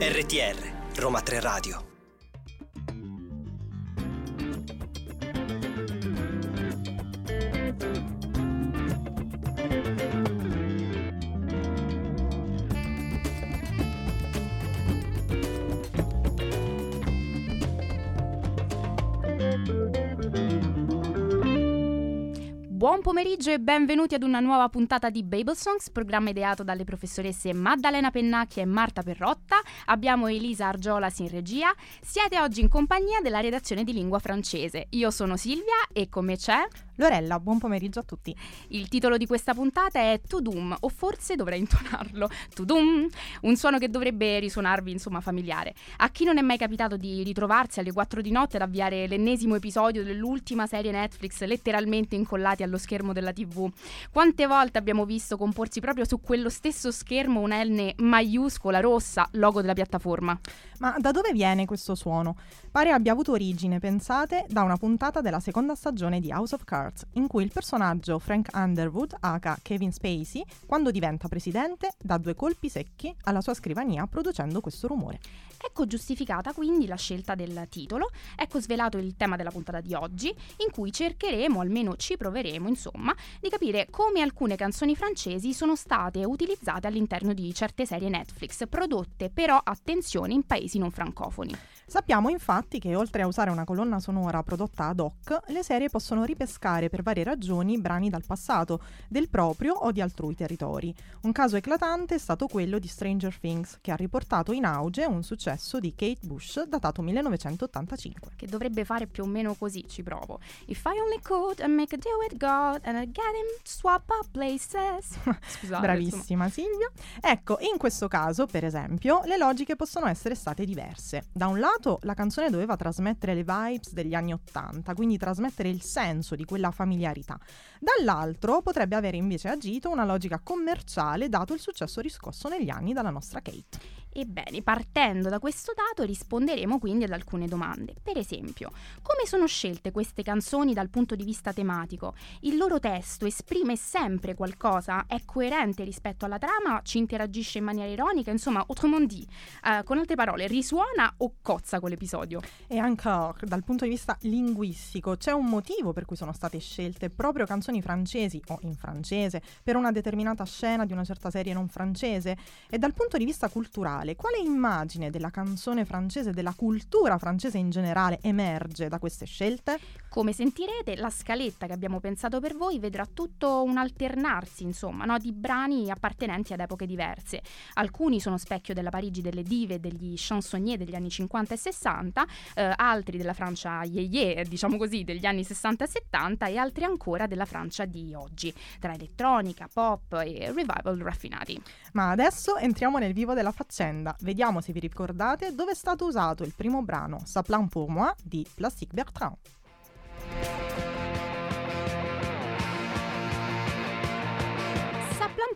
RTR Roma 3 Radio Buon pomeriggio e benvenuti ad una nuova puntata di Babel Songs, programma ideato dalle professoresse Maddalena Pennacchia e Marta Perrotta. Abbiamo Elisa Argiolas in regia. Siete oggi in compagnia della redazione di lingua francese. Io sono Silvia e come c'è? Lorella, buon pomeriggio a tutti. Il titolo di questa puntata è Tudum, o forse dovrei intonarlo Tudum, un suono che dovrebbe risuonarvi insomma familiare. A chi non è mai capitato di ritrovarsi alle 4 di notte ad avviare l'ennesimo episodio dell'ultima serie Netflix letteralmente incollati allo schermo della TV? Quante volte abbiamo visto comporsi proprio su quello stesso schermo un N maiuscola rossa, logo della piattaforma? Ma da dove viene questo suono? Pare abbia avuto origine, pensate, da una puntata della seconda stagione di House of Cards, in cui il personaggio Frank Underwood, aka Kevin Spacey, quando diventa presidente, dà due colpi secchi alla sua scrivania producendo questo rumore. Ecco giustificata quindi la scelta del titolo, ecco svelato il tema della puntata di oggi, in cui cercheremo, almeno ci proveremo, insomma, di capire come alcune canzoni francesi sono state utilizzate all'interno di certe serie Netflix, prodotte però, attenzione, in paesi non francofoni. Sappiamo infatti che oltre a usare una colonna sonora prodotta ad hoc, le serie possono ripescare per varie ragioni brani dal passato, del proprio o di altrui territori. Un caso eclatante è stato quello di Stranger Things, che ha riportato in auge un successo di Kate Bush datato 1985. Che dovrebbe fare più o meno così, ci provo. If I only could and make a deal with God and I'd get him to swap up places. Scusate. Bravissima insomma. Silvia. Ecco, in questo caso, per esempio, le logiche possono essere state diverse. Da un lato lato la canzone doveva trasmettere le vibes degli anni Ottanta, quindi trasmettere il senso di quella familiarità. Dall'altro potrebbe avere invece agito una logica commerciale dato il successo riscosso negli anni dalla nostra Kate. Ebbene, partendo da questo dato risponderemo quindi ad alcune domande. Per esempio, come sono scelte queste canzoni dal punto di vista tematico? Il loro testo esprime sempre qualcosa? È coerente rispetto alla trama? Ci interagisce in maniera ironica? Insomma, autrement dit, uh, con altre parole, risuona o cozza con l'episodio? E anche dal punto di vista linguistico, c'è un motivo per cui sono state scelte proprio canzoni francesi o in francese per una determinata scena di una certa serie non francese? E dal punto di vista culturale, musicale, quale immagine della canzone francese, della cultura francese in generale emerge da queste scelte? Come sentirete, la scaletta che abbiamo pensato per voi vedrà tutto un alternarsi, insomma, no, di brani appartenenti ad epoche diverse. Alcuni sono specchio della Parigi delle dive e degli chansonnier degli anni 50 e 60, eh, altri della Francia yeye, diciamo così, degli anni 60 e 70 e altri ancora della Francia di oggi, tra elettronica, pop e revival raffinati. Ma adesso entriamo nel vivo della faccenda. Vediamo se vi ricordate dove è stato usato il primo brano Saplan pour moi di Plastique Bertrand.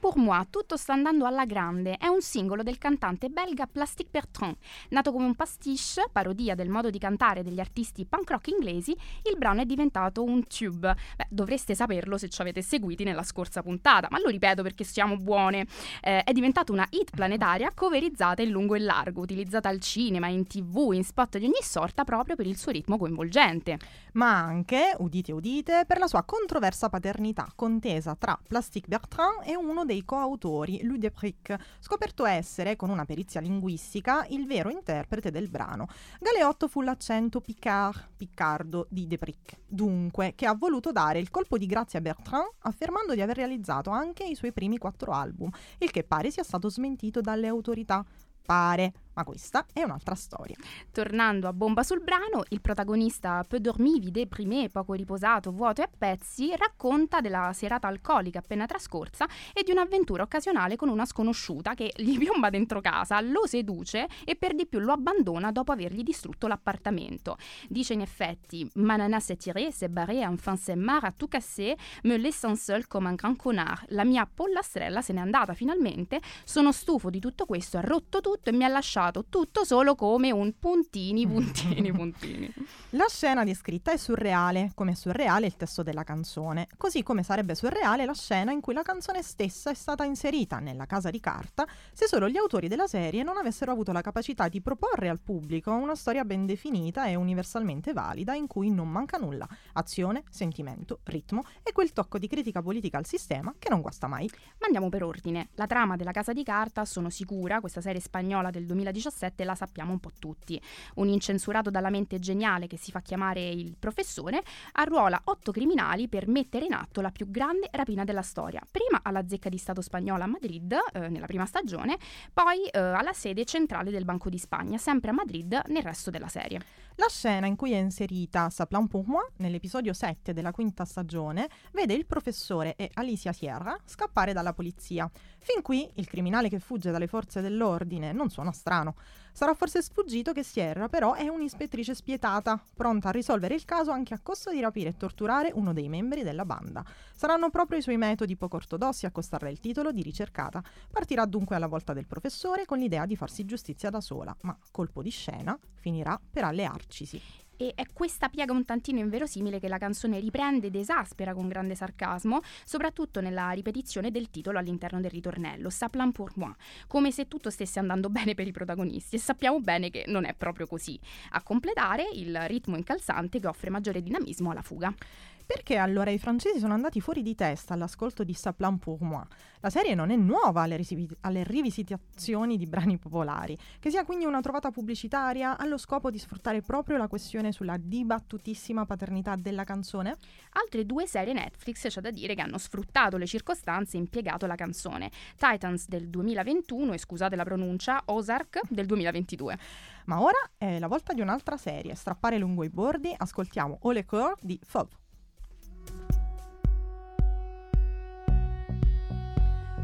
Pour moi, tutto sta andando alla grande, è un singolo del cantante belga Plastic Bertrand. Nato come un pastiche, parodia del modo di cantare degli artisti punk rock inglesi, il brano è diventato un tube. Beh, dovreste saperlo se ci avete seguiti nella scorsa puntata, ma lo ripeto perché siamo buone. Eh, è diventato una hit planetaria coverizzata in lungo e largo, utilizzata al cinema, in tv, in spot di ogni sorta proprio per il suo ritmo coinvolgente. Ma anche, udite udite, per la sua controversa paternità contesa tra Plastic Bertrand e un uno dei coautori, Louis Depric, scoperto essere, con una perizia linguistica, il vero interprete del brano. Galeotto fu l'accento picard, piccardo di Depric, dunque, che ha voluto dare il colpo di grazia a Bertrand, affermando di aver realizzato anche i suoi primi quattro album, il che pare sia stato smentito dalle autorità. Pare, ma questa è un'altra storia. Tornando a bomba sul brano, il protagonista peu dormivi, deprimé, poco riposato, vuoto e a pezzi, racconta della serata alcolica appena trascorsa e di un'avventura occasionale con una sconosciuta che gli piomba dentro casa, lo seduce e per di più lo abbandona dopo avergli distrutto l'appartamento. Dice in effetti: Ma nana s'est tirée, s'est barrée, enfin s'est marre, a tout cassé, me laissant seul comme un grand connard. La mia pollastrella se n'è andata finalmente, sono stufo di tutto questo, ha rotto tutto e mi ha lasciato raccontato tutto solo come un puntini, puntini, puntini. La scena descritta è surreale, come è surreale il testo della canzone, così come sarebbe surreale la scena in cui la canzone stessa è stata inserita nella casa di carta se solo gli autori della serie non avessero avuto la capacità di proporre al pubblico una storia ben definita e universalmente valida in cui non manca nulla, azione, sentimento, ritmo e quel tocco di critica politica al sistema che non guasta mai. Ma andiamo per ordine. La trama della Casa di Carta, sono sicura, questa serie spagnola del 2017 la sappiamo un po' tutti. Un incensurato dalla mente geniale che si fa chiamare il professore arruola otto criminali per mettere in atto la più grande rapina della storia. Prima alla zecca di Stato spagnola a Madrid, eh, nella prima stagione, poi eh, alla sede centrale del Banco di Spagna, sempre a Madrid, nel resto della serie. La scena in cui è inserita Sa plan pour moi, nell'episodio 7 della quinta stagione, vede il professore e Alicia Sierra scappare dalla polizia. Fin qui il criminale che fugge dalle forze dell'ordine non suona strano. Sarà forse sfuggito che Sierra però è un'ispettrice spietata, pronta a risolvere il caso anche a costo di rapire e torturare uno dei membri della banda. Saranno proprio i suoi metodi poco ortodossi a costarle il titolo di ricercata. Partirà dunque alla volta del professore con l'idea di farsi giustizia da sola, ma colpo di scena finirà per allearcisi e è questa piega un tantino inverosimile che la canzone riprende ed esaspera con grande sarcasmo, soprattutto nella ripetizione del titolo all'interno del ritornello, Ça plan pour moi, come se tutto stesse andando bene per i protagonisti e sappiamo bene che non è proprio così. A completare il ritmo incalzante che offre maggiore dinamismo alla fuga. Perché allora i francesi sono andati fuori di testa all'ascolto di Sa plan pour moi? La serie non è nuova alle, risi- alle, rivisitazioni di brani popolari, che sia quindi una trovata pubblicitaria allo scopo di sfruttare proprio la questione sulla dibattutissima paternità della canzone? Altre due serie Netflix c'è da dire che hanno sfruttato le circostanze e impiegato la canzone. Titans del 2021 e scusate la pronuncia, Ozark del 2022. Ma ora è la volta di un'altra serie, strappare lungo i bordi, ascoltiamo Au le Coeur di Fauve.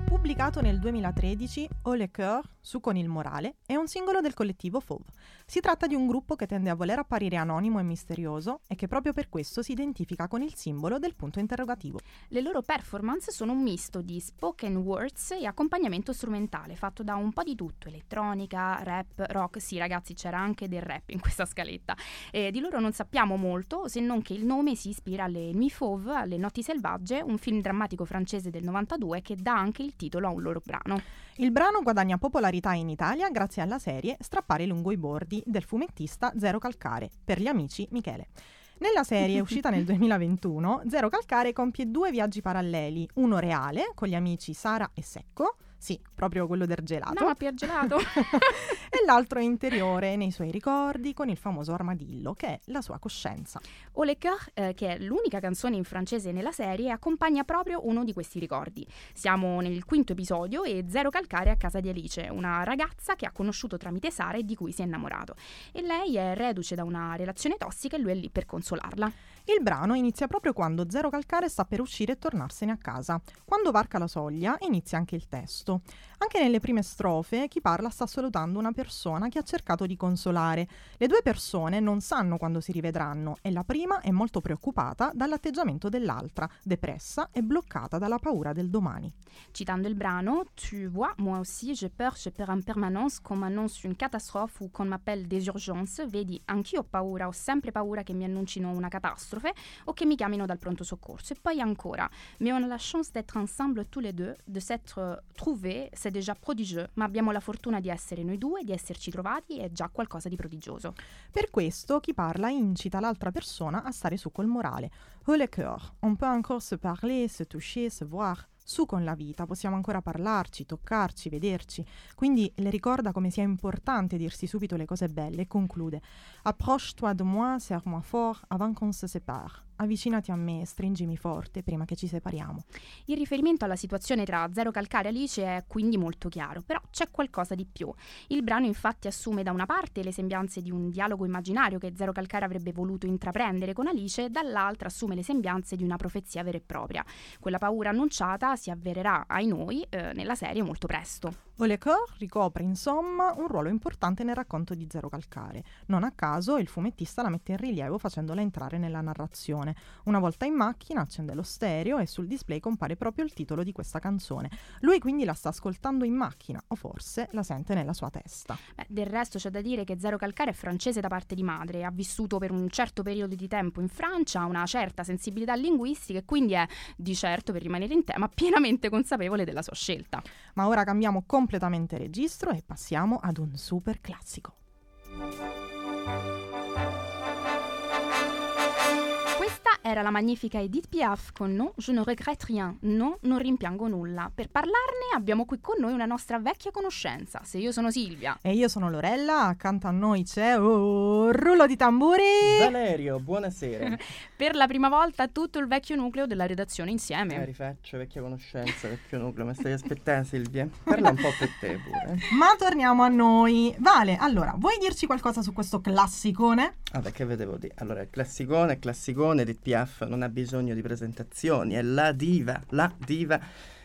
Pubblicato nel 2013, Au le Coeur, su con il morale, è un singolo del collettivo Fauve. Si tratta di un gruppo che tende a voler apparire anonimo e misterioso e che proprio per questo si identifica con il simbolo del punto interrogativo. Le loro performance sono un misto di spoken words e accompagnamento strumentale, fatto da un po' di tutto, elettronica, rap, rock, sì ragazzi c'era anche del rap in questa scaletta. E di loro non sappiamo molto, se non che il nome si ispira alle Nuit Fauve, alle Notti Selvagge, un film drammatico francese del 92 che dà anche il titolo a un loro brano. Il brano guadagna popolarità in Italia grazie alla serie Strappare lungo i bordi del fumettista Zero Calcare, per gli amici Michele. Nella serie, uscita nel 2021, Zero Calcare compie due viaggi paralleli, uno reale con gli amici Sara e Secco, sì, proprio quello del gelato. No, ma più gelato. e l'altro è interiore, nei suoi ricordi, con il famoso armadillo, che è la sua coscienza. Au le coeur, eh, che è l'unica canzone in francese nella serie, accompagna proprio uno di questi ricordi. Siamo nel quinto episodio e Zero Calcare a casa di Alice, una ragazza che ha conosciuto tramite Sara e di cui si è innamorato. E lei è reduce da una relazione tossica e lui è lì per consolarla. Il brano inizia proprio quando Zero Calcare sta per uscire e tornarsene a casa. Quando varca la soglia inizia anche il testo. Anche nelle prime strofe chi parla sta salutando una persona che ha cercato di consolare. Le due persone non sanno quando si rivedranno e la prima è molto preoccupata dall'atteggiamento dell'altra, depressa e bloccata dalla paura del domani. Citando il brano, Tu vois, moi aussi j'ai peur, j'ai peur en permanence, qu'on m'annonce une catastrophe ou qu'on m'appelle des urgences, vedi, anch'io ho paura, ho sempre paura che mi annuncino una catastrofe o che mi chiamino dal pronto soccorso. E poi ancora, mais on a la chance d'être ensemble tous les deux, de s'être trouvés, c'est déjà prodigieux, ma abbiamo la fortuna di essere noi due, di esserci trovati, è già qualcosa di prodigioso. Per questo chi parla incita l'altra persona a stare su col morale. Oh le cœur, on peut encore se parler, se toucher, se voir su con la vita, possiamo ancora parlarci, toccarci, vederci. Quindi le ricorda come sia importante dirsi subito le cose belle e conclude Approche-toi de moi, serre-moi fort avant qu'on se sépare avvicinati a me, stringimi forte prima che ci separiamo. Il riferimento alla situazione tra Zero Calcare e Alice è quindi molto chiaro, però c'è qualcosa di più. Il brano infatti assume da una parte le sembianze di un dialogo immaginario che Zero Calcare avrebbe voluto intraprendere con Alice dall'altra assume le sembianze di una profezia vera e propria. Quella paura annunciata si avvererà ai noi eh, nella serie molto presto. Olecoeur ricopre insomma un ruolo importante nel racconto di Zero Calcare. Non a caso il fumettista la mette in rilievo facendola entrare nella narrazione. Una volta in macchina accende lo stereo e sul display compare proprio il titolo di questa canzone. Lui quindi la sta ascoltando in macchina o forse la sente nella sua testa. Beh, del resto c'è da dire che Zero Calcare è francese da parte di madre, ha vissuto per un certo periodo di tempo in Francia, ha una certa sensibilità linguistica e quindi è, di certo per rimanere in tema, pienamente consapevole della sua scelta. Ma ora cambiamo completamente completamente registro e passiamo ad un super classico. Era la magnifica Edith Piaf con No, je ne regrette rien, no, non rimpiango nulla. Per parlarne abbiamo qui con noi una nostra vecchia conoscenza. Se io sono Silvia. E io sono Lorella, accanto a noi c'è un rullo di tamburi. Valerio, buonasera. per la prima volta tutto il vecchio nucleo della redazione insieme. Eh, rifaccio, vecchia conoscenza, vecchio nucleo. Mi stai aspettando Silvia? Parla un po' per te pure. Ma torniamo a noi. Vale, allora, vuoi dirci qualcosa su questo classicone? Vabbè, che vedevo dire? Allora, il classicone, classicone di Piaf Piaf non ha bisogno di presentazioni, è la diva, la diva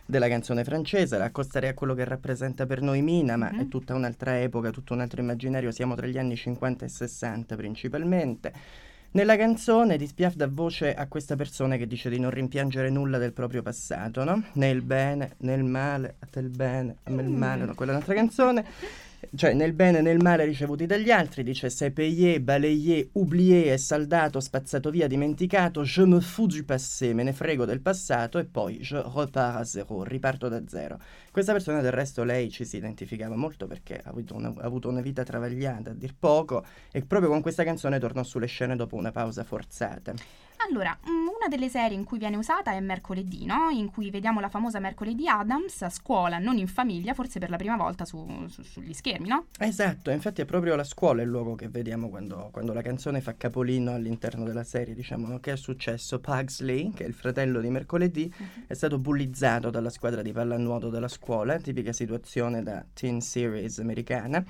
della canzone francese, la accosterei a quello che rappresenta per noi Mina, ma mm-hmm. è tutta un'altra epoca, tutto un altro immaginario, siamo tra gli anni 50 e 60 principalmente. Nella canzone di Spiaf dà voce a questa persona che dice di non rimpiangere nulla del proprio passato, no? Né il bene, né il male, a te il bene, a me il male, no? quella è un'altra canzone cioè nel bene e nel male ricevuti dagli altri, dice c'est payé, balayé, oublié, è saldato, spazzato via, dimenticato, je me fous du passé, me ne frego del passato e poi je repars à zéro, riparto da zero. Questa persona del resto lei ci si identificava molto perché ha avuto una, ha avuto una vita travagliata a dir poco e proprio con questa canzone tornò sulle scene dopo una pausa forzata. Allora, mm, una delle serie in cui viene usata è Mercoledì, no? In cui vediamo la famosa Mercoledì Adams a scuola, non in famiglia, forse per la prima volta su, su, sugli schermi, no? Esatto, infatti è proprio la scuola il luogo che vediamo quando, quando la canzone fa capolino all'interno della serie. Diciamo che è successo? Pugsley, che è il fratello di Mercoledì, uh-huh. è stato bullizzato dalla squadra di pallanuoto della scuola, tipica situazione da teen series americana.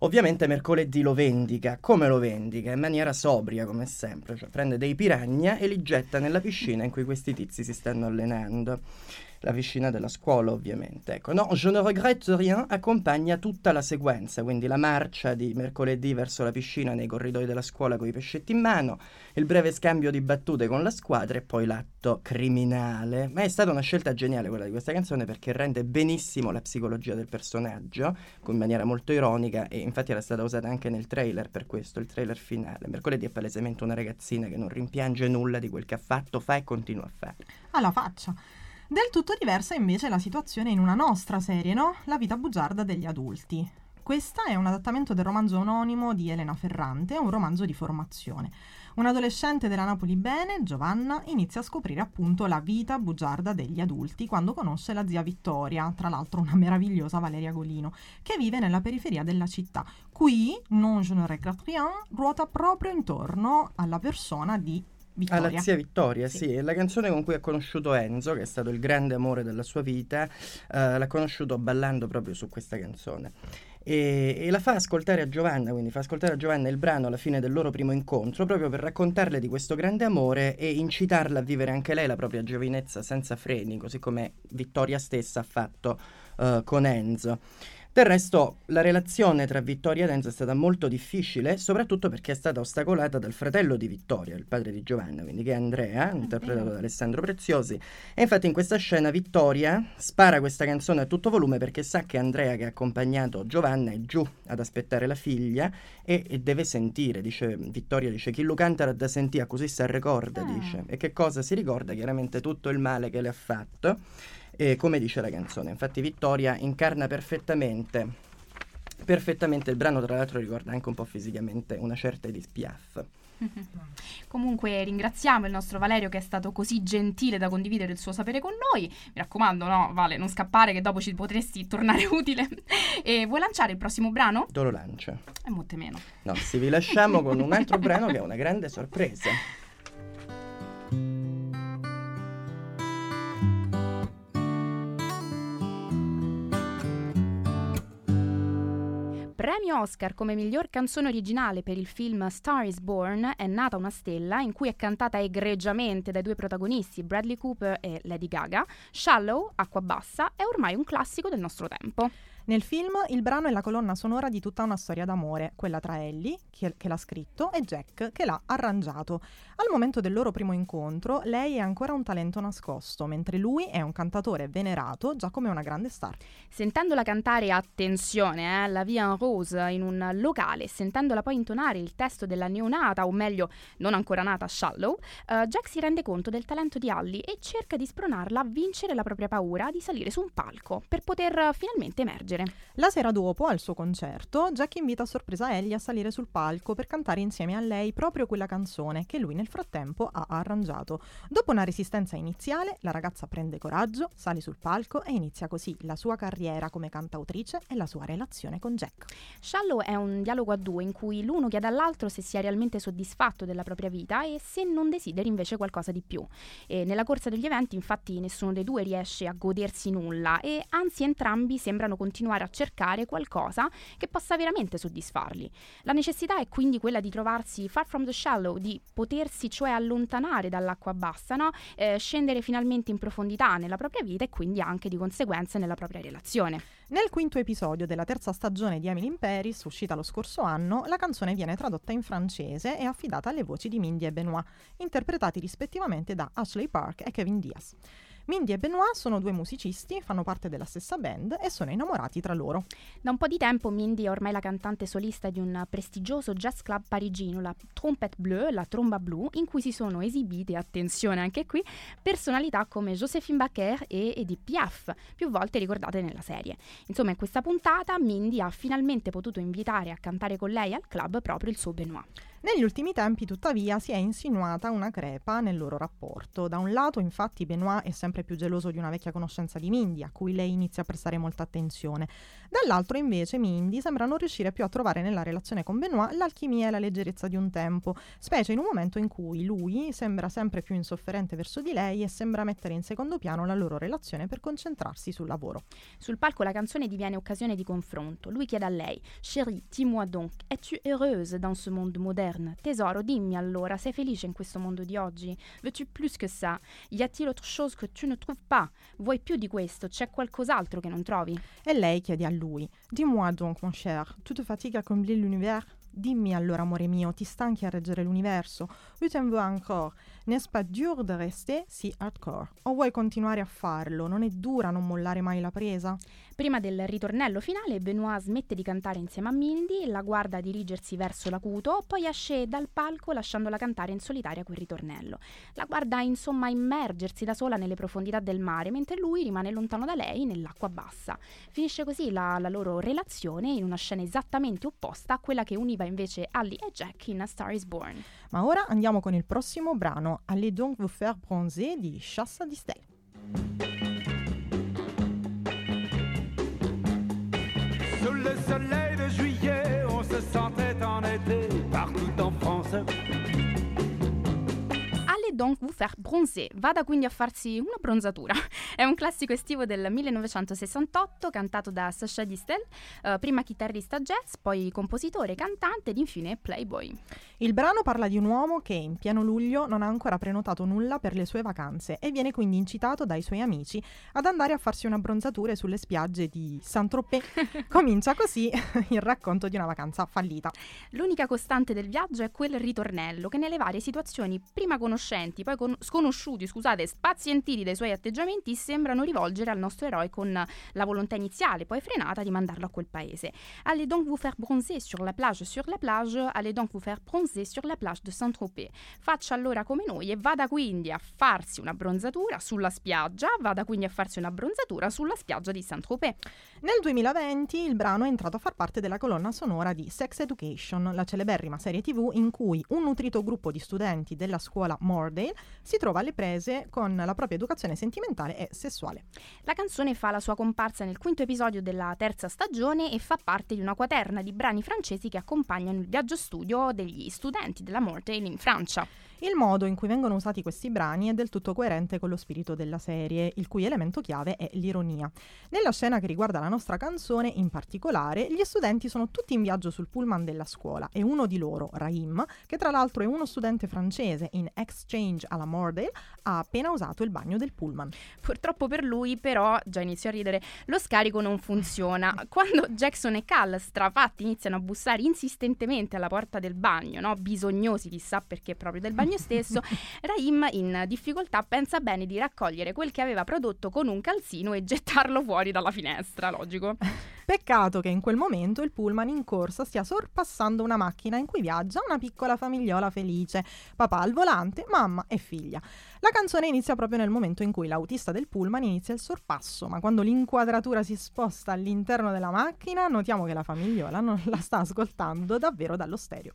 Ovviamente Mercoledì lo vendica. Come lo vendica? In maniera sobria, come sempre, cioè prende dei piragna e li getta nella piscina in cui questi tizi si stanno allenando la vicina della scuola ovviamente. Ecco, no, Je ne regrette rien accompagna tutta la sequenza, quindi la marcia di mercoledì verso la piscina nei corridoi della scuola con i pescetti in mano, il breve scambio di battute con la squadra e poi l'atto criminale. Ma è stata una scelta geniale quella di questa canzone perché rende benissimo la psicologia del personaggio, in maniera molto ironica e infatti era stata usata anche nel trailer per questo, il trailer finale. Mercoledì è palesemente una ragazzina che non rimpiange nulla di quel che ha fatto, fa e continua a fare. Alla faccia. Del tutto diversa invece la situazione in una nostra serie, no? La vita bugiarda degli adulti. Questa è un adattamento del romanzo anonimo di Elena Ferrante, un romanzo di formazione. Un adolescente della Napoli bene, Giovanna, inizia a scoprire appunto la vita bugiarda degli adulti quando conosce la zia Vittoria, tra l'altro una meravigliosa Valeria Golino, che vive nella periferia della città. Qui, non je ne regrette rien, ruota proprio intorno alla persona di Vittoria. Alla zia Vittoria, sì. sì. È la canzone con cui ha conosciuto Enzo, che è stato il grande amore della sua vita. Uh, l'ha conosciuto ballando proprio su questa canzone. E, e, la fa ascoltare a Giovanna, quindi fa ascoltare a Giovanna il brano alla fine del loro primo incontro, proprio per raccontarle di questo grande amore e incitarla a vivere anche lei la propria giovinezza senza freni, così come Vittoria stessa ha fatto uh, con Enzo. Del resto, la relazione tra Vittoria ed Enzo è stata molto difficile, soprattutto perché è stata ostacolata dal fratello di Vittoria, il padre di Giovanna, quindi che è Andrea, interpretato da Alessandro Preziosi. E infatti in questa scena Vittoria spara questa canzone a tutto volume perché sa che Andrea, che ha accompagnato Giovanna, è giù ad aspettare la figlia e, e deve sentire, dice Vittoria, dice chi lo canta da sentire così si ricorda, ah. dice. E che cosa si ricorda? Chiaramente tutto il male che le ha fatto eh, come dice la canzone. Infatti Vittoria incarna perfettamente perfettamente il brano, tra l'altro ricorda anche un po' fisicamente una certa Edith Piaf. Comunque ringraziamo il nostro Valerio che è stato così gentile da condividere il suo sapere con noi. Mi raccomando, no, Vale, non scappare che dopo ci potresti tornare utile. E vuoi lanciare il prossimo brano? Dove lo lancia? E molte meno. No, sì, vi lasciamo con un altro brano che è una grande sorpresa. Premio Oscar come miglior canzone originale per il film Star is Born è nata una stella in cui è cantata egregiamente dai due protagonisti Bradley Cooper e Lady Gaga. Shallow, Acqua Bassa, è ormai un classico del nostro tempo. Nel film il brano è la colonna sonora di tutta una storia d'amore, quella tra Ellie, che, che l'ha scritto, e Jack, che l'ha arrangiato. Al momento del loro primo incontro, lei è ancora un talento nascosto, mentre lui è un cantatore venerato già come una grande star. Sentendola cantare, attenzione, eh, La Vie en Rose in un locale, sentendola poi intonare il testo della neonata, o meglio, non ancora nata, Shallow, eh, Jack si rende conto del talento di Allie e cerca di spronarla a vincere la propria paura di salire su un palco per poter eh, finalmente emergere. La sera dopo, al suo concerto, Jack invita a sorpresa Ellie a salire sul palco per cantare insieme a lei proprio quella canzone che lui nel frattempo ha arrangiato. Dopo una resistenza iniziale, la ragazza prende coraggio, sale sul palco e inizia così la sua carriera come cantautrice e la sua relazione con Jack. Shallow è un dialogo a due in cui l'uno chiede all'altro se sia realmente soddisfatto della propria vita e se non desideri invece qualcosa di più. E nella corsa degli eventi, infatti, nessuno dei due riesce a godersi nulla e anzi entrambi sembrano continuare a cercare qualcosa che possa veramente soddisfarli. La necessità è quindi quella di trovarsi far from the shallow, di potersi cioè allontanare dall'acqua bassa, no? eh, scendere finalmente in profondità nella propria vita e quindi anche di conseguenza nella propria relazione. Nel quinto episodio della terza stagione di Emily in Paris, uscita lo scorso anno, la canzone viene tradotta in francese e affidata alle voci di Mindy e Benoit, interpretati rispettivamente da Ashley Park e Kevin Diaz. Mindy e Benoit sono due musicisti, fanno parte della stessa band e sono innamorati tra loro. Da un po' di tempo Mindy è ormai la cantante solista di un prestigioso jazz club parigino, la Trompette Bleue, la Tromba Blu, in cui si sono esibite, attenzione anche qui, personalità come Josephine Baker e Edith Piaf, più volte ricordate nella serie. Insomma, in questa puntata Mindy ha finalmente potuto invitare a cantare con lei al club proprio il suo Benoit. Negli ultimi tempi, tuttavia, si è insinuata una crepa nel loro rapporto. Da un lato, infatti, Benoit è sempre più geloso di una vecchia conoscenza di Mindy, a cui lei inizia a prestare molta attenzione. Dall'altro, invece, Mindy sembra non riuscire più a trovare nella relazione con Benoit l'alchimia e la leggerezza di un tempo, specie in un momento in cui lui sembra sempre più insofferente verso di lei e sembra mettere in secondo piano la loro relazione per concentrarsi sul lavoro. Sul palco la canzone diviene occasione di confronto. Lui chiede a lei: Chérie, dis-moi donc, es-tu heureuse dans ce monde moderne? Tesoro, dimmi allora, sei felice in questo mondo di oggi? Veux-tu plus que ça? Y a-t-il autre chose que tu ne trouves pas? Vuoi più di questo? C'è qualcos'altro che non trovi? E lei chiede a lui: Dis-moi donc, mon cher, tu te fatigues à combler l'univers? Dimmi allora, amore mio, ti stanchi a reggere l'universo? Où t'en veux encore? N'est-ce pas dur de rester si hardcore? O vuoi continuare a farlo? Non è dura non mollare mai la presa? Prima del ritornello finale, Benoit smette di cantare insieme a Mindy, la guarda dirigersi verso l'acuto, poi esce dal palco lasciandola cantare in solitaria quel ritornello. La guarda insomma immergersi da sola nelle profondità del mare, mentre lui rimane lontano da lei nell'acqua bassa. Finisce così la, la loro relazione in una scena esattamente opposta a quella che univa invece Allie e Jack in A Star is Born. Ma ora andiamo con il prossimo brano, Allez donc vous faire bronzer di Chassa di Stelle. Sous le faire bronzer, vada quindi a farsi una bronzatura. È un classico estivo del 1968 cantato da Sacha Distel, eh, prima chitarrista jazz, poi compositore, cantante ed infine playboy. Il brano parla di un uomo che in pieno luglio non ha ancora prenotato nulla per le sue vacanze e viene quindi incitato dai suoi amici ad andare a farsi una bronzatura sulle spiagge di Saint-Tropez. Comincia così il racconto di una vacanza fallita. L'unica costante del viaggio è quel ritornello che nelle varie situazioni prima conoscenti, poi con- sconosciuti, scusate, spazientiti dai suoi atteggiamenti, sembrano rivolgere al nostro eroe con la volontà iniziale, poi frenata, di mandarlo a quel paese. Allez donc vous faire bronzer sur la plage, sur la plage, allez donc vous faire bronzer sur la plage de Saint-Tropez. Faccia allora come noi e vada quindi a farsi una bronzatura sulla spiaggia, vada quindi a farsi una bronzatura sulla spiaggia di Saint-Tropez. Nel 2020 il brano è entrato a far parte della colonna sonora di Sex Education, la celeberrima serie tv in cui un nutrito gruppo di studenti della scuola Mordale si trova alle prese con la propria educazione sentimentale e sessuale. La canzone fa la sua comparsa nel quinto episodio della terza stagione e fa parte di una quaterna di brani francesi che accompagnano il viaggio studio degli studenti della Mortail in Francia. Il modo in cui vengono usati questi brani è del tutto coerente con lo spirito della serie, il cui elemento chiave è l'ironia. Nella scena che riguarda la nostra canzone, in particolare, gli studenti sono tutti in viaggio sul pullman della scuola e uno di loro, Rahim, che tra l'altro è uno studente francese in exchange alla Mordale, ha appena usato il bagno del pullman. Purtroppo per lui, però, già inizio a ridere, lo scarico non funziona. Quando Jackson e Cal, strafatti, iniziano a bussare insistentemente alla porta del bagno, no? bisognosi chissà perché proprio del bagno stesso, Rahim, in difficoltà, pensa bene di raccogliere quel che aveva prodotto con un calzino e gettarlo fuori dalla finestra, logico. Peccato che in quel momento il pullman in corsa stia sorpassando una macchina in cui viaggia una piccola famigliola felice, papà al volante, mamma e figlia. La canzone inizia proprio nel momento in cui l'autista del pullman inizia il sorpasso, ma quando l'inquadratura si sposta all'interno della macchina notiamo che la famigliola non la sta ascoltando davvero dallo stereo.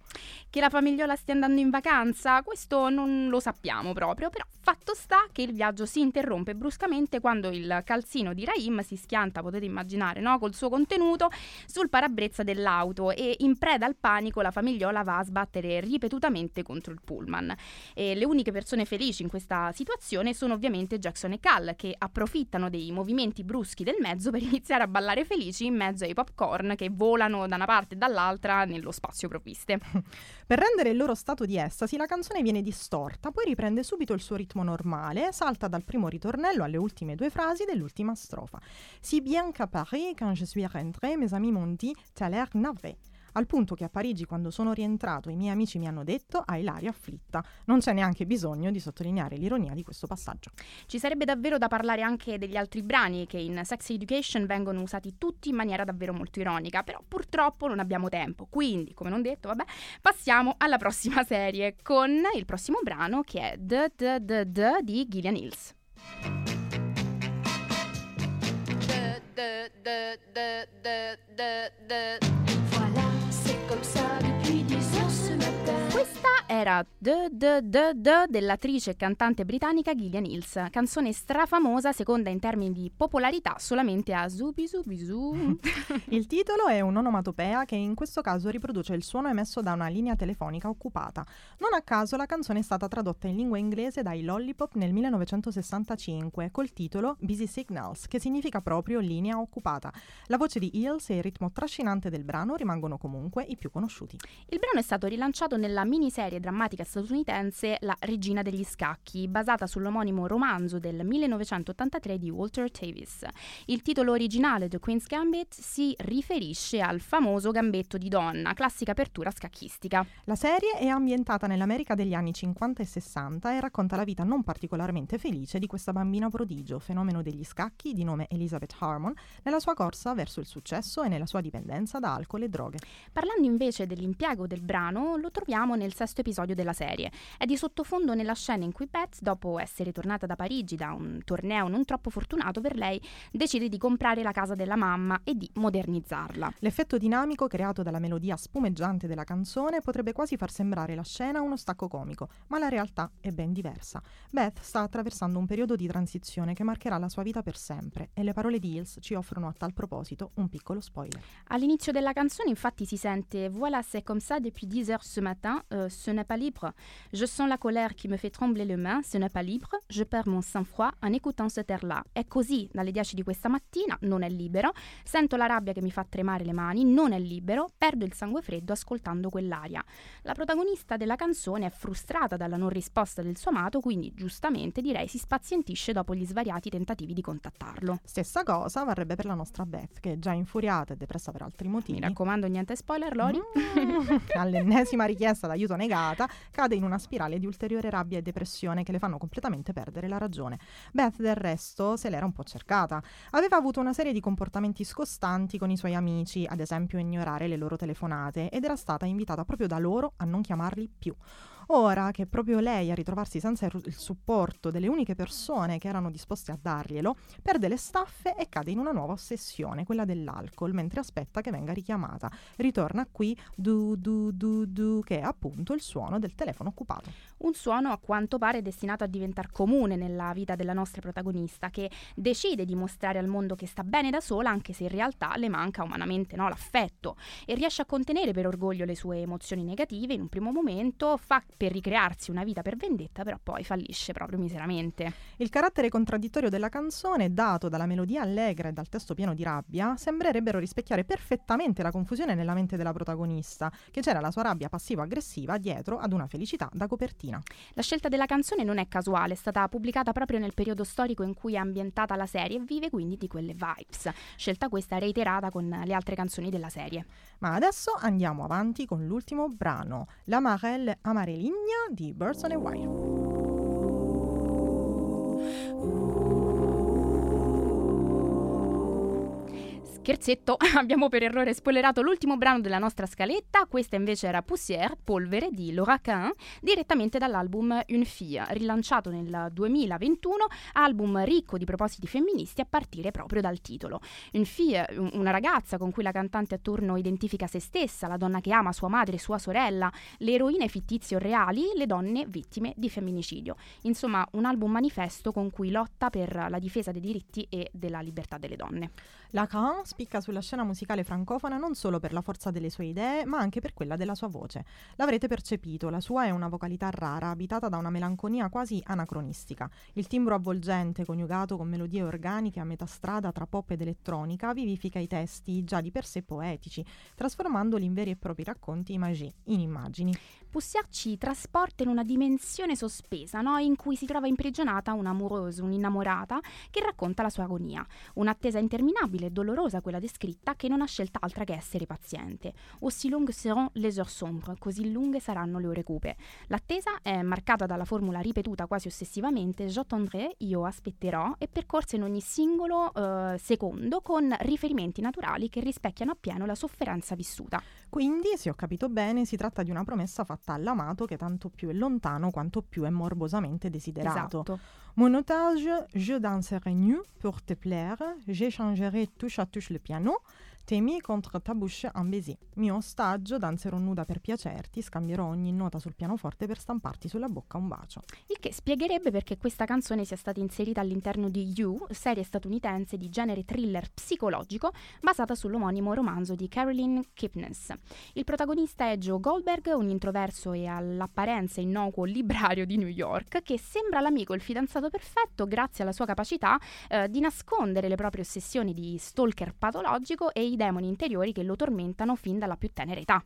Che la famigliola stia andando in vacanza, questo non lo sappiamo proprio, però fatto sta che il viaggio si interrompe bruscamente quando il calzino di Rahim si schianta, potete immaginare, no? col suo contenuto sul parabrezza dell'auto e in preda al panico la famigliola va a sbattere ripetutamente contro il pullman. E le uniche persone felici in questa situazione sono ovviamente Jackson e Cal che approfittano dei movimenti bruschi del mezzo per iniziare a ballare felici in mezzo ai popcorn che volano da una parte e dall'altra nello spazio provviste. Per rendere il loro stato di estasi la canzone viene distorta, poi riprende subito il suo ritmo normale salta dal primo ritornello alle ultime due frasi dell'ultima strofa. Si bien qu'à Paris, quand je suis rentré, mes amis m'ont dit, t'as l'air navet al punto che a Parigi quando sono rientrato i miei amici mi hanno detto hai l'aria afflitta. Non c'è neanche bisogno di sottolineare l'ironia di questo passaggio. Ci sarebbe davvero da parlare anche degli altri brani che in Sex Education vengono usati tutti in maniera davvero molto ironica, però purtroppo non abbiamo tempo, quindi come non detto, vabbè, passiamo alla prossima serie con il prossimo brano che è The The The di Gillian Hills. De, de, de, de, de, de. Voilà, c'est comme ça depuis 10 heures ce matin. Questa era The The The The dell'attrice e cantante britannica Gillian Hills, canzone strafamosa seconda in termini di popolarità solamente a Zubi Zubi Zu. Il titolo è un'onomatopea che in questo caso riproduce il suono emesso da una linea telefonica occupata. Non a caso la canzone è stata tradotta in lingua inglese dai Lollipop nel 1965 col titolo Busy Signals, che significa proprio linea occupata. La voce di Hills e il ritmo trascinante del brano rimangono comunque i più conosciuti. Il brano è stato rilanciato nella miniserie drammatica statunitense La regina degli scacchi, basata sull'omonimo romanzo del 1983 di Walter Davis. Il titolo originale The Queen's Gambit si riferisce al famoso gambetto di donna, classica apertura scacchistica. La serie è ambientata nell'America degli anni 50 e 60 e racconta la vita non particolarmente felice di questa bambina prodigio, fenomeno degli scacchi di nome Elizabeth Harmon, nella sua corsa verso il successo e nella sua dipendenza da alcol e droghe. Parlando invece dell'impiego del brano, lo troviamo nel sesto episodio della serie. È di sottofondo nella scena in cui Beth, dopo essere tornata da Parigi da un torneo non troppo fortunato per lei, decide di comprare la casa della mamma e di modernizzarla. L'effetto dinamico creato dalla melodia spumeggiante della canzone potrebbe quasi far sembrare la scena uno stacco comico, ma la realtà è ben diversa. Beth sta attraversando un periodo di transizione che marcherà la sua vita per sempre e le parole di Hills ci offrono a tal proposito un piccolo spoiler. All'inizio della canzone infatti si sente Voilà c'est comme ça depuis 10 heures ce matin, euh, ce n'est pas libre. Je sens la colère qui me fait trembler le main, ce n'est pas libre. Je perds mon sang-froid en écoutant cet air-là. È così dalle 10 di questa mattina, non è libero. Sento la rabbia che mi fa tremare le mani, non è libero. Perdo il sangue freddo ascoltando quell'aria. La protagonista della canzone è frustrata dalla non risposta del suo amato, quindi giustamente direi si spazientisce dopo gli svariati tentativi di contattarlo. Stessa cosa varrebbe per la nostra Beth, che è già infuriata e depressa per altri motivi. Mi raccomando, niente spoiler, Lori. Mm, all'ennesima richiesta d'aiuto negata, cade in una spirale di ulteriore rabbia e depressione che le fanno completamente perdere la ragione. Beth, del resto, se l'era un po' cercata. Aveva avuto una serie di comportamenti scostanti con i suoi amici, ad esempio ignorare le loro telefonate, ed era stata invitata proprio da loro a non chiamarli più. Ora che proprio lei a ritrovarsi senza il, il supporto delle uniche persone che erano disposte a darglielo, perde le staffe e cade in una nuova ossessione, quella dell'alcol, mentre aspetta che venga richiamata. Ritorna qui du du du du, che è appunto il suono del telefono occupato. Un suono a quanto pare destinato a diventare comune nella vita della nostra protagonista, che decide di mostrare al mondo che sta bene da sola, anche se in realtà le manca umanamente no, l'affetto, e riesce a contenere per orgoglio le sue emozioni negative in un primo momento, fa per ricrearsi una vita per vendetta, però poi fallisce proprio miseramente. Il carattere contraddittorio della canzone, dato dalla melodia allegra e dal testo pieno di rabbia, sembrerebbero rispecchiare perfettamente la confusione nella mente della protagonista, che c'era la sua rabbia passivo-aggressiva dietro ad una felicità da copertina. La scelta della canzone non è casuale, è stata pubblicata proprio nel periodo storico in cui è ambientata la serie e vive quindi di quelle vibes. Scelta questa reiterata con le altre canzoni della serie. Ma adesso andiamo avanti con l'ultimo brano, La Marelle Amareligna di Birds on a Wire. Scherzetto, abbiamo per errore spoilerato l'ultimo brano della nostra scaletta, questa invece era Poussière, Polvere di Laura Cain, direttamente dall'album Une fille, rilanciato nel 2021, album ricco di propositi femministi a partire proprio dal titolo. Une fille, un- una ragazza con cui la cantante a turno identifica se stessa, la donna che ama sua madre e sua sorella, le eroine fittizie o reali, le donne vittime di femminicidio. Insomma, un album manifesto con cui lotta per la difesa dei diritti e della libertà delle donne. Lacan spicca sulla scena musicale francofona non solo per la forza delle sue idee, ma anche per quella della sua voce. L'avrete percepito, la sua è una vocalità rara, abitata da una melanconia quasi anacronistica. Il timbro avvolgente, coniugato con melodie organiche a metà strada tra pop ed elettronica, vivifica i testi, già di per sé poetici, trasformandoli in veri e propri racconti imagé, in immagini. Poussière ci trasporta in una dimensione sospesa, no? in cui si trova imprigionata un'amorosa, un'innamorata che racconta la sua agonia. Un'attesa interminabile e dolorosa quella descritta che non ha scelta altra che essere paziente. Aussi longues seront les heures sombres, così lunghe saranno le ore cupe. L'attesa è marcata dalla formula ripetuta quasi ossessivamente j'attendrai, io aspetterò, e percorsa in ogni singolo eh, secondo con riferimenti naturali che rispecchiano appieno la sofferenza vissuta. Quindi, se ho capito bene, si tratta di una promessa fatta all'amato che tanto più è lontano quanto più è morbosamente desiderato. Esatto. Mon otage, je danserai nu pour te plaire, j'échangerai touche à touche le piano, temi contre ta bouche un baiser. Mio ostaggio, danzerò nuda per piacerti, scambierò ogni nota sul pianoforte per stamparti sulla bocca un bacio. Il che spiegherebbe perché questa canzone sia stata inserita all'interno di You, serie statunitense di genere thriller psicologico basata sull'omonimo romanzo di Carolyn Kipnis. Il protagonista è Joe Goldberg, un introverso e all'apparenza innocuo librario di New York che sembra l'amico il fidanzato perfetto grazie alla sua capacità eh, di nascondere le proprie ossessioni di stalker patologico e i demoni interiori che lo tormentano fin dalla più tenera età.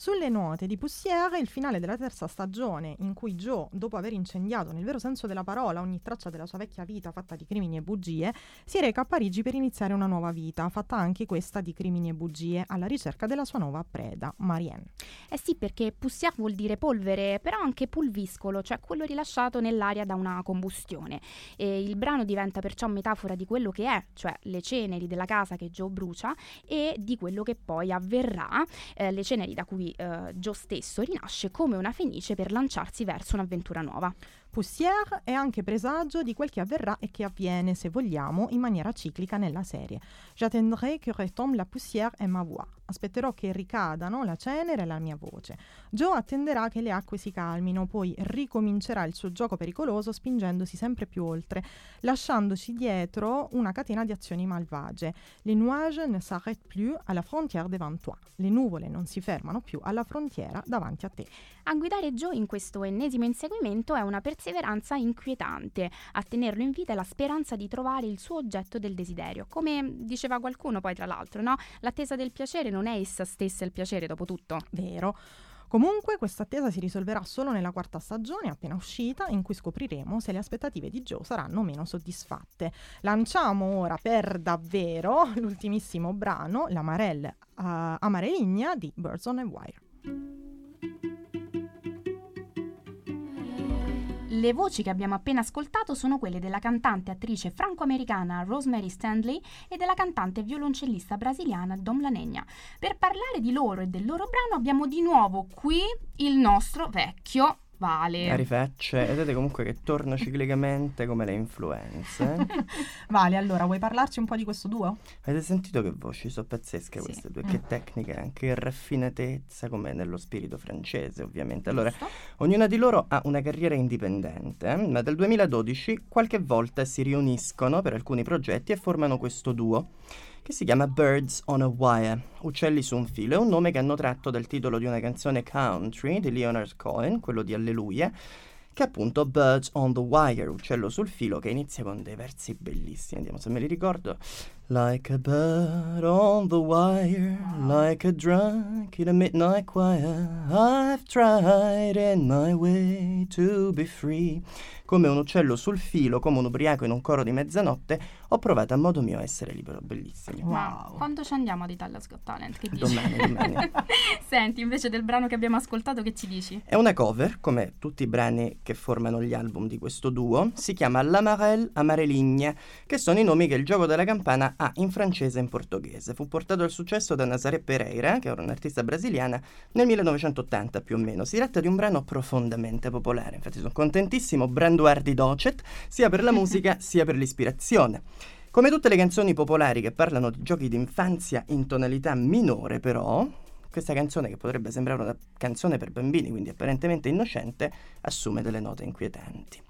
Sulle note di Poussière, il finale della terza stagione, in cui Joe, dopo aver incendiato nel vero senso della parola ogni traccia della sua vecchia vita fatta di crimini e bugie, si reca a Parigi per iniziare una nuova vita, fatta anche questa di crimini e bugie, alla ricerca della sua nuova preda, Marianne. Eh sì, perché poussière vuol dire polvere, però anche pulviscolo, cioè quello rilasciato nell'aria da una combustione. E il brano diventa perciò metafora di quello che è, cioè le ceneri della casa che Joe brucia e di quello che poi avverrà, eh, le ceneri da cui eh, Joe stesso rinasce come una fenice per lanciarsi verso un'avventura nuova. Poussière è anche presagio di quel che avverrà e che avviene, se vogliamo, in maniera ciclica nella serie. J'attendrai que retombe la poussière et ma voix. Aspetterò che ricadano la cenere e la mia voce. Joe attenderà che le acque si calmino, poi ricomincerà il suo gioco pericoloso spingendosi sempre più oltre, lasciandoci dietro una catena di azioni malvagie. Les nuages ne s'arrêtent plus à la frontière devant toi. Le nuvole non si fermano più alla frontiera davanti a te. A guidare Joe in questo ennesimo inseguimento è una perseveranza inquietante. A tenerlo in vita è la speranza di trovare il suo oggetto del desiderio. Come diceva qualcuno poi tra l'altro, no? L'attesa del piacere non è essa stessa il piacere dopo tutto. Vero. Comunque questa attesa si risolverà solo nella quarta stagione, appena uscita, in cui scopriremo se le aspettative di Joe saranno meno soddisfatte. Lanciamo ora per davvero l'ultimissimo brano, l'Amarelle uh, Amareligna di Birds on a Wire. Le voci che abbiamo appena ascoltato sono quelle della cantante e attrice franco-americana Rosemary Stanley e della cantante e violoncellista brasiliana Dom Lanegna. Per parlare di loro e del loro brano abbiamo di nuovo qui il nostro vecchio Vale. a rifacce, vedete comunque che torno ciclicamente come le influenze. Vale, allora vuoi parlarci un po' di questo duo? Avete sentito che voci sono pazzesche Sì. queste due? Mm. Che tecniche, anche raffinatezza, come nello spirito francese, ovviamente. Allora, Giusto? ognuna di loro ha una carriera indipendente, eh, ma dal 2012 qualche volta si riuniscono per alcuni progetti e formano questo duo che si chiama Birds on a Wire, Uccelli su un filo. È un nome che hanno tratto dal titolo di una canzone country di Leonard Cohen, quello di Alleluia, che è appunto Birds on the Wire, Uccello sul filo, che inizia con dei versi bellissimi. Vediamo se me li ricordo. Like a bird on the wire, like a drunk in a midnight choir, I've tried in my way to be free. Come un uccello sul filo, come un ubriaco in un coro di mezzanotte, ho provato a modo mio a essere libero. Bellissimi. Ma Wow. quando ci andiamo ad Italia's Got Talent? Che dici? Domani, domani. Senti, invece del brano che abbiamo ascoltato, che ci dici? È una cover, come tutti i brani che formano gli album di questo duo, si chiama L'Amarelle Amareligna, che sono i nomi che il gioco della campana ha in francese e in portoghese. Fu portato al successo da Nazaré Pereira, che era un'artista brasiliana, nel 1980 più o meno. Si tratta di un brano profondamente popolare, infatti sono contentissimo, branduardi docet, sia per la musica sia per l'ispirazione. Come tutte le canzoni popolari che parlano di giochi d'infanzia in tonalità minore, però, questa canzone, che potrebbe sembrare una canzone per bambini, quindi apparentemente innocente, assume delle note inquietanti.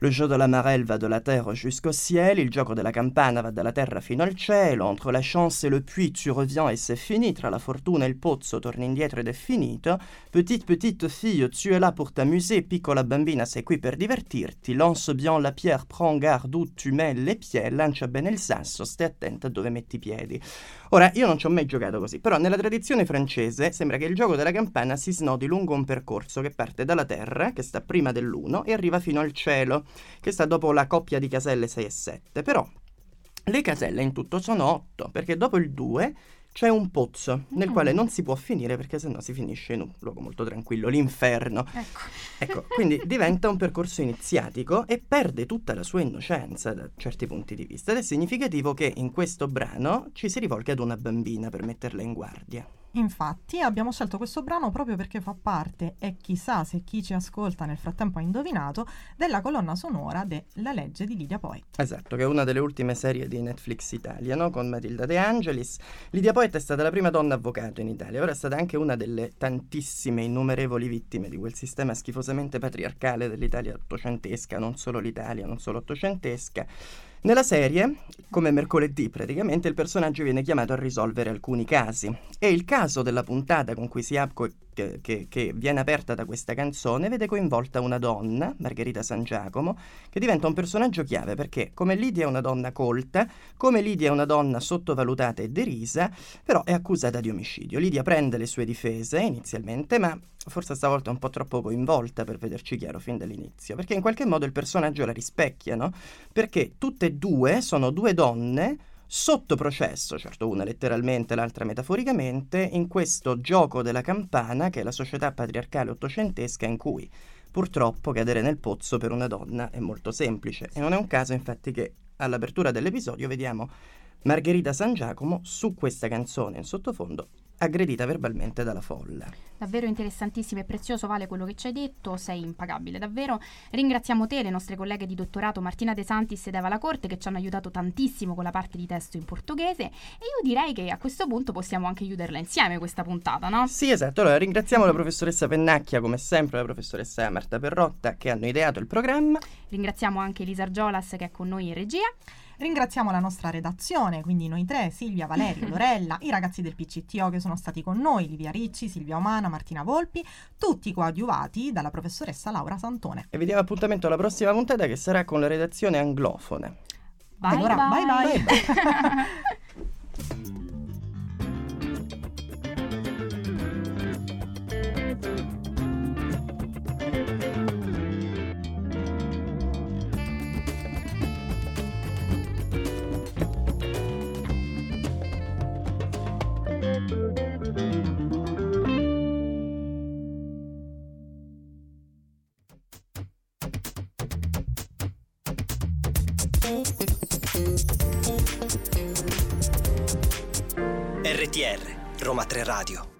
Le jeu de la marelle va de la terre jusqu'au ciel, il gioco della campana va dalla terra fino al cielo, entre la chance et le puits tu reviens et c'est fini, tra la fortuna e il pozzo torni indietro ed è finito, petite petite fille tu es là pour t'amuser, piccola bambina sei qui per divertirti, lance bien la pierre, prends garde où tu mets les pieds, lancia bene il sasso, stai attenta a dove metti i piedi. Ora, io non ci ho mai giocato così, però nella tradizione francese sembra che il gioco della campana si snodi lungo un percorso che parte dalla terra, che sta prima dell'1, e arriva fino al cielo, che sta dopo la coppia di caselle 6 e 7. Però le caselle in tutto sono 8, perché dopo il 2 c'è un pozzo nel Mm. quale non si può finire perché sennò si finisce in un luogo molto tranquillo, l'inferno. Ecco. Ecco, quindi diventa un percorso iniziatico e perde tutta la sua innocenza da certi punti di vista. Ed è significativo che in questo brano ci si rivolga ad una bambina per metterla in guardia. Infatti abbiamo scelto questo brano proprio perché fa parte, e chissà se chi ci ascolta nel frattempo ha indovinato, della colonna sonora de La legge di Lydia Poet. Esatto, che è una delle ultime serie di Netflix Italia, no? con Matilda De Angelis. Lidia Poet è stata la prima donna avvocato in Italia, ora è stata anche una delle tantissime innumerevoli vittime di quel sistema schifosamente patriarcale dell'Italia ottocentesca, non solo l'Italia, non solo ottocentesca. Nella serie, come mercoledì praticamente, il personaggio viene chiamato a risolvere alcuni casi. E il caso della puntata con cui si apre, che, che- viene aperta da questa canzone vede coinvolta una donna, Margherita San Giacomo, che diventa un personaggio chiave perché come Lidia è una donna colta, come Lidia è una donna sottovalutata e derisa, però è accusata di omicidio. Lidia prende le sue difese inizialmente, ma forse stavolta è un po' troppo coinvolta per vederci chiaro fin dall'inizio, perché in qualche modo il personaggio la rispecchia, no? Perché tutte e due sono due donne sotto processo, certo una letteralmente, l'altra metaforicamente, in questo gioco della campana che è la società patriarcale ottocentesca in cui purtroppo cadere nel pozzo per una donna è molto semplice. E non è un caso infatti che all'apertura dell'episodio vediamo Margherita San Giacomo su questa canzone in sottofondo aggredita verbalmente dalla folla. Davvero interessantissimo e prezioso Vale quello che ci hai detto, sei impagabile davvero. Ringraziamo te, le nostre colleghe di dottorato Martina De Santis ed Eva Lacorte che ci hanno aiutato tantissimo con la parte di testo in portoghese e io direi che a questo punto possiamo anche chiuderla insieme questa puntata, no? Sì, esatto. Allora ringraziamo la professoressa Pennacchia, come sempre, la professoressa Marta Perrotta che hanno ideato il programma. Ringraziamo anche Elisa Argiolas che è con noi in regia. Ringraziamo la nostra redazione, quindi noi tre, Silvia, Valerio, Lorella, i ragazzi del PCTO che sono stati con noi, Livia Ricci, Silvia Omana, Martina Volpi, tutti coadiuvati dalla professoressa Laura Santone. E vi diamo appuntamento alla prossima puntata che sarà con la redazione anglofone. Bye Allora, bye bye. RTR, Roma 3 Radio.